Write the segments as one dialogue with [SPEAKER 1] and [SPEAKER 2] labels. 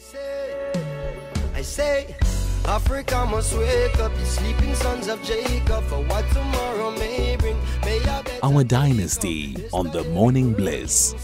[SPEAKER 1] say, I say, Africa must wake up, the sleeping sons of Jacob, for what tomorrow may bring. May
[SPEAKER 2] Our dynasty on the Morning Bliss.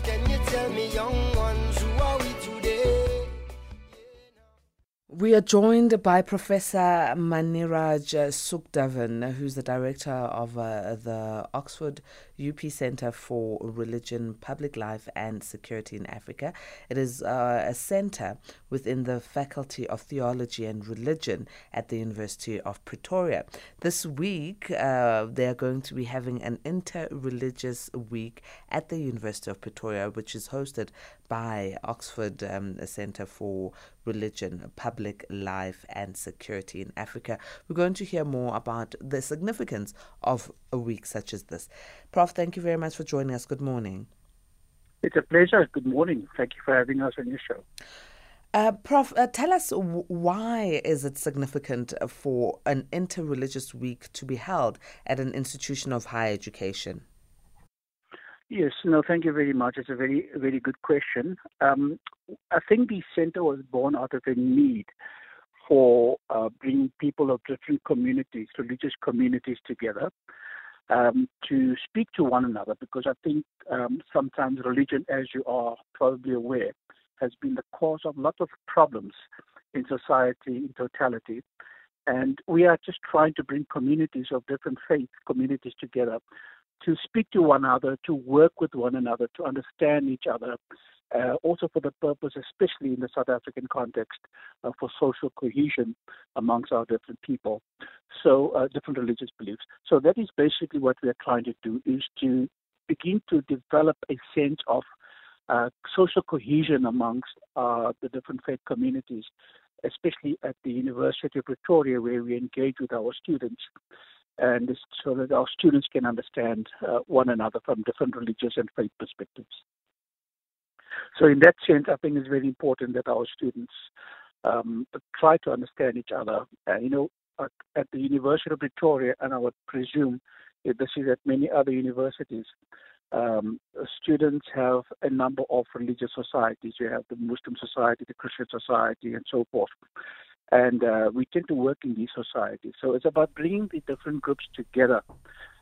[SPEAKER 1] We
[SPEAKER 3] are joined by Professor Maniraj Sukdaven, who's the director of uh, the Oxford UP Centre for Religion, Public Life and Security in Africa. It is uh, a centre within the Faculty of Theology and Religion at the University of Pretoria. This week, uh, they are going to be having an inter-religious week at the University of Pretoria, which is hosted by Oxford um, Centre for Religion, Public Life and Security in Africa. We're going to hear more about the significance of a week such as this. Prof, thank you very much for joining us. Good morning.
[SPEAKER 4] It's a pleasure. Good morning. Thank you for having us on your show.
[SPEAKER 3] Uh, Prof, uh, tell us w- why is it significant for an interreligious week to be held at an institution of higher education?
[SPEAKER 4] Yes, no, thank you very much. It's a very, very good question. Um, I think the center was born out of a need for uh, bringing people of different communities, religious communities together um, to speak to one another because I think um, sometimes religion, as you are probably aware, has been the cause of a lot of problems in society in totality. And we are just trying to bring communities of different faith communities together to speak to one another, to work with one another, to understand each other, uh, also for the purpose, especially in the South African context, uh, for social cohesion amongst our different people, so uh, different religious beliefs. So that is basically what we are trying to do: is to begin to develop a sense of uh, social cohesion amongst uh, the different faith communities, especially at the University of Pretoria, where we engage with our students and so that our students can understand uh, one another from different religious and faith perspectives. So, in that sense, I think it's very important that our students um, try to understand each other. Uh, you know, at, the University of Pretoria, and I would presume this is at many other universities, um, students have a number of religious societies. You have the Muslim Society, the Christian Society, and so forth and uh, we tend to work in these societies. So it's about bringing the different groups together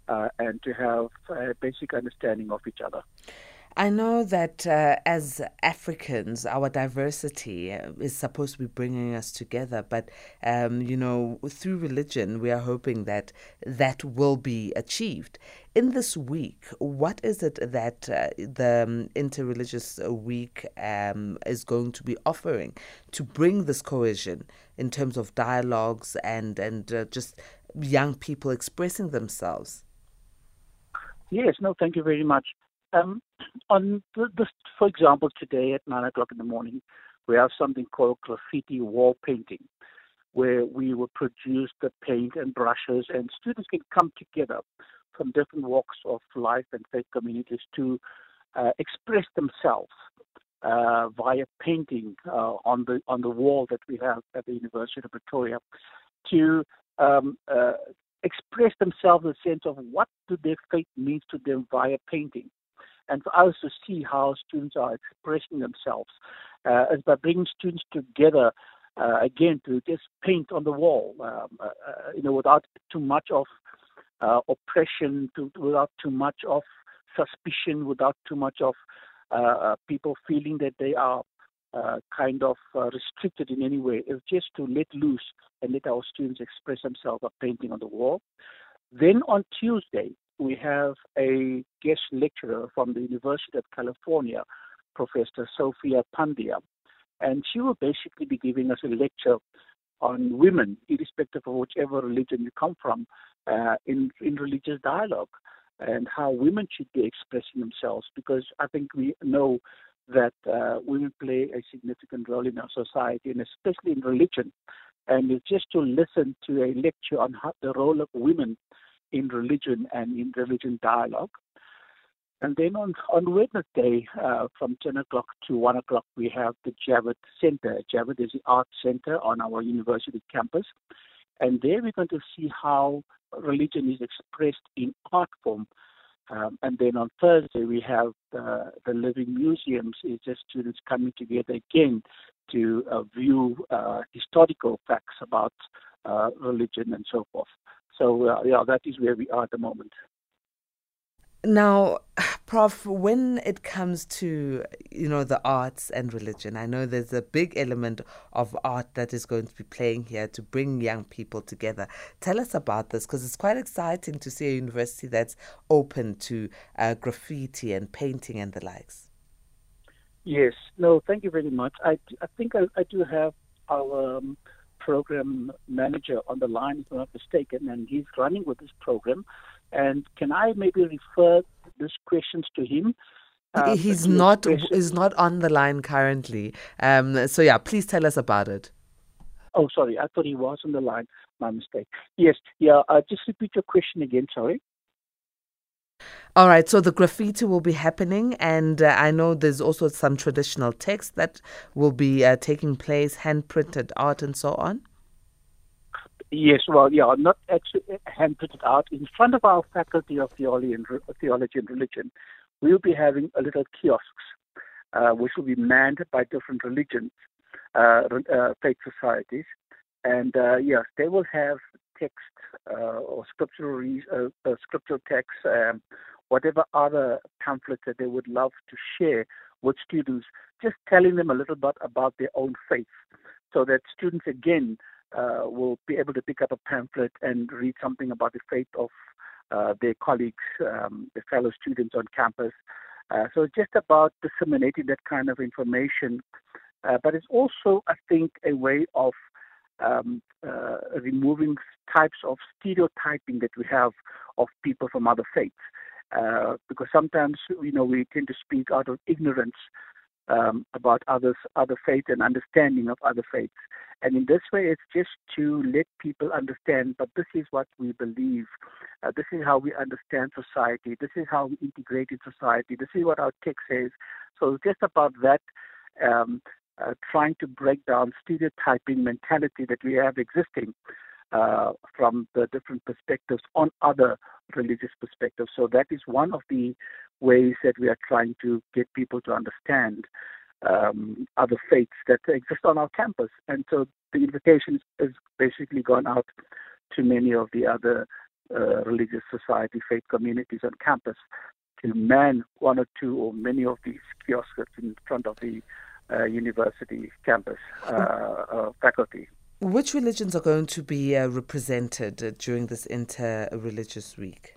[SPEAKER 4] uh, and to have a basic understanding of each other.
[SPEAKER 3] I know that uh, as Africans, our diversity uh, is supposed to be bringing us together, but um, you know, through religion, we are hoping that that will be achieved. In this week, what is it that uh, the um, Interreligious Week um, is going to be offering to bring this cohesion in terms of dialogues and and uh, just young people expressing themselves?
[SPEAKER 4] Yes, no, thank you very much. Um, on the, the, for example, today at nine o'clock in the morning, we have something called graffiti wall painting, where we will produce the paint and brushes, and students can come together from different walks of life and faith communities to uh, express themselves uh, via painting uh, on the on the wall that we have at the University of Pretoria, to um, uh, express themselves the sense of what do their faith means to them via painting. And for us to see how students are expressing themselves uh, is by bringing students together uh, again to just paint on the wall, um, uh, you know, without too much of oppression, to, without too much of suspicion, without too much of people feeling that they are uh, kind of restricted in any way. It's just to let loose and let our students express themselves by painting on the wall. Then on Tuesday, we have a guest lecturer from the University of California, Professor Sophia Pandya, and she will basically be giving us a lecture on women, irrespective of whichever religion you come from, uh, in, in religious dialogue and how women should be expressing themselves because I think we know that uh, women play a significant role in our society and especially in religion. And it's just to listen to a lecture on how, the role of women in religion and in religion dialogue. And then on, on Wednesday, uh, from 10 o'clock to 1 o'clock, we have the Javett Center. Javett is the art center on our university campus. And there we're going to see how religion is expressed in art form. Um, and then on Thursday, we have the, the Living Museums. It's just students coming together again to uh, view uh, historical facts about uh, religion and so forth. So, uh, yeah, that is where we are at the moment.
[SPEAKER 3] Now, Prof, when it comes to you know the arts and religion, I know there's a big element of art that is going to be playing here to bring young people together. Tell us about this because it's quite exciting to see a university that's open to uh, graffiti and painting and the likes.
[SPEAKER 4] Yes, no, thank you very much. I, I think I, I do have our um, program manager on the line, if I'm not mistaken, and he's running with this program. And can I maybe refer these questions to him?
[SPEAKER 3] Uh, he's not is not on the line currently. Um, so yeah, please tell us about it.
[SPEAKER 4] Oh, sorry, I thought he was on the line. My mistake. Yes, yeah. Uh, just repeat your question again. Sorry.
[SPEAKER 3] All right, so the graffiti will be happening, and uh, I know there's also some traditional text that will be uh, taking place, hand printed art, and so on.
[SPEAKER 4] Yes, well, yeah, not actually hand printed art. In front of our Faculty of Theology and, Theology and Religion, we'll be having a little kiosks, uh, which will be manned by different religions, uh, uh, faith societies. And uh, yes, they will have text uh, or scriptural, uh, scriptural text, um, whatever other pamphlets that they would love to share with students, just telling them a little bit about their own faith so that students, again, uh, will be able to pick up a pamphlet and read something about the faith of uh, their colleagues, um, their fellow students on campus. Uh, so it's just about disseminating that kind of information. Uh, but it's also, I think, a way of um, uh, removing types of stereotyping that we have of people from other faiths. Uh, because sometimes, you know, we tend to speak out of ignorance um, about others, other faiths and understanding of other faiths. And in this way, it's just to let people understand, but this is what we believe. Uh, this is how we understand society. This is how we integrate in society. This is what our text says. So it's just about that, um, uh, trying to break down stereotyping mentality that we have existing uh, from the different perspectives on other religious perspectives. So that is one of the ways that we are trying to get people to understand um, other faiths that exist on our campus. And so the invitation has basically gone out to many of the other uh, religious society, faith communities on campus to man one or two or many of these kiosks in front of the uh, university campus uh, uh faculty.
[SPEAKER 3] Which religions are going to be uh, represented uh, during this inter-religious week?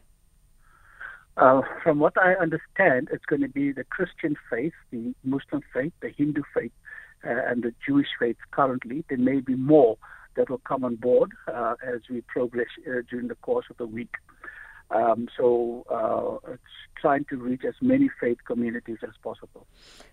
[SPEAKER 4] Uh, from what I understand, it's going to be the Christian faith, the Muslim faith, the Hindu faith, uh, and the Jewish faith currently. There may be more that will come on board uh, as we progress uh, during the course of the week. Um, so uh, trying to reach as many faith communities as possible.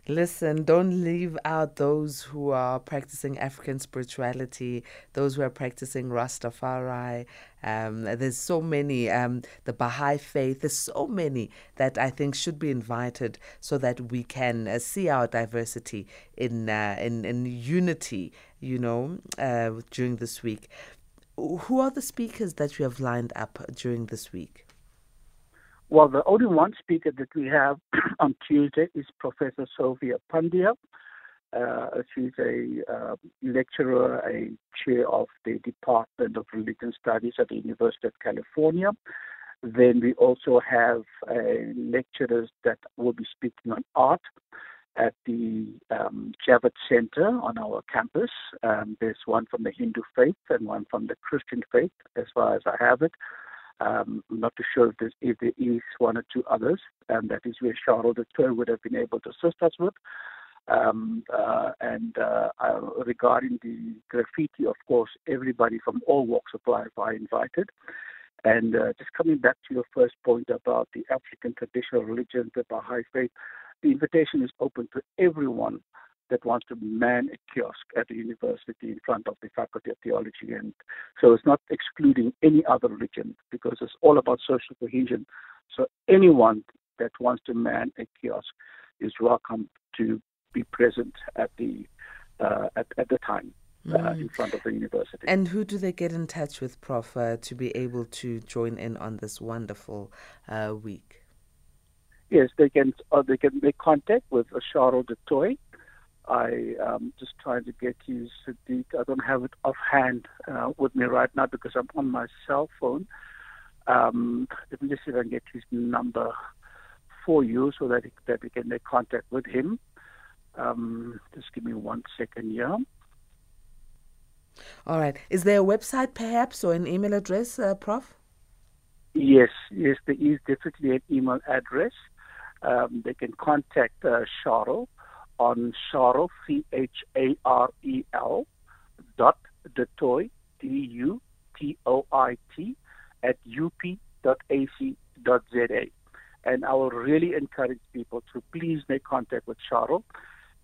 [SPEAKER 3] Listen, don't leave out those who are practicing African spirituality, those who are practicing Rastafari. Um, there's so many, um, the Baha'i faith, there's so many that I think should be invited so that we can uh, see our diversity in, uh, in, in unity, you know, uh, during this week. Who are the speakers that you have lined up during this week?
[SPEAKER 4] Well, the only one speaker that we have on Tuesday is Professor Sophia Pandya. Uh, she's a uh, lecturer, a chair of the Department of Religion Studies at the University of California. Then we also have uh, lecturers that will be speaking on art at the um, Javett Center on our campus. Um, there's one from the Hindu faith and one from the Christian faith, as far as I have it. Um, I'm not too sure if, if, there is one or two others, and that is where Charles Tour would have been able to assist us with. Um, uh, and uh, uh, regarding the graffiti, of course, everybody from all walks of life are invited. And uh, just coming back to your first point about the African traditional religion, the Baha'i faith, the invitation is open to everyone that wants to man a kiosk at the university in front of the Faculty of Theology. And so it's not excluding any other religion because it's all about social cohesion. So anyone that wants to man a kiosk is welcome to be present at the uh, at, at the time. Uh, mm. in front of the university.
[SPEAKER 3] And who do they get in touch with, Prof, uh, to be able to join in on this wonderful uh, week?
[SPEAKER 4] Yes, they can. Or they can make contact with Charles du Toit, I um, just trying to get you Sadiq. I don't have it offhand uh, with me right now because I'm on my cell phone. Um, let me just see if I can get his number for you so that, that we can make contact with him. Um, just give me one second here.
[SPEAKER 3] All right. Is there a website perhaps or an email address, uh, Prof?
[SPEAKER 4] Yes, yes, there is definitely an email address. Um, they can contact uh, Charles on Charles, C H A R E L, dot Dutoit, D U T O I T, at up.ac.za. And I will really encourage people to please make contact with Charles,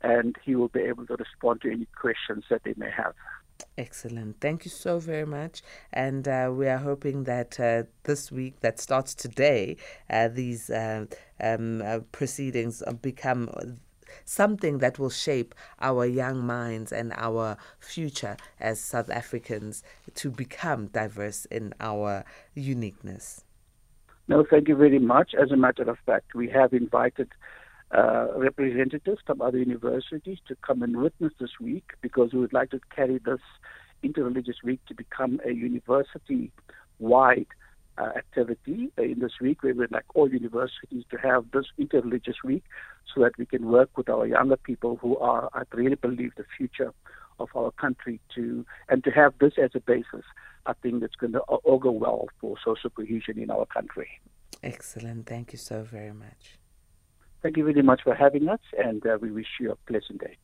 [SPEAKER 4] and he will be able to respond to any questions that they may have.
[SPEAKER 3] Excellent. Thank you so very much. And uh, we are hoping that uh, this week, that starts today, uh, these uh, um, uh, proceedings become something that will shape our young minds and our future as South Africans to become diverse in our uniqueness.
[SPEAKER 4] No, thank you very much. As a matter of fact, we have invited uh, representatives from other universities to come and witness this week because we would like to carry this interreligious week to become a university wide uh, activity in this week. where We would like all universities to have this interreligious week so that we can work with our younger people who are, I really believe, the future of our country to and to have this as a basis. I think that's going to augur well for social cohesion in our country.
[SPEAKER 3] Excellent. Thank you so very much.
[SPEAKER 4] Thank you very much for having us, and uh, we wish you a pleasant day.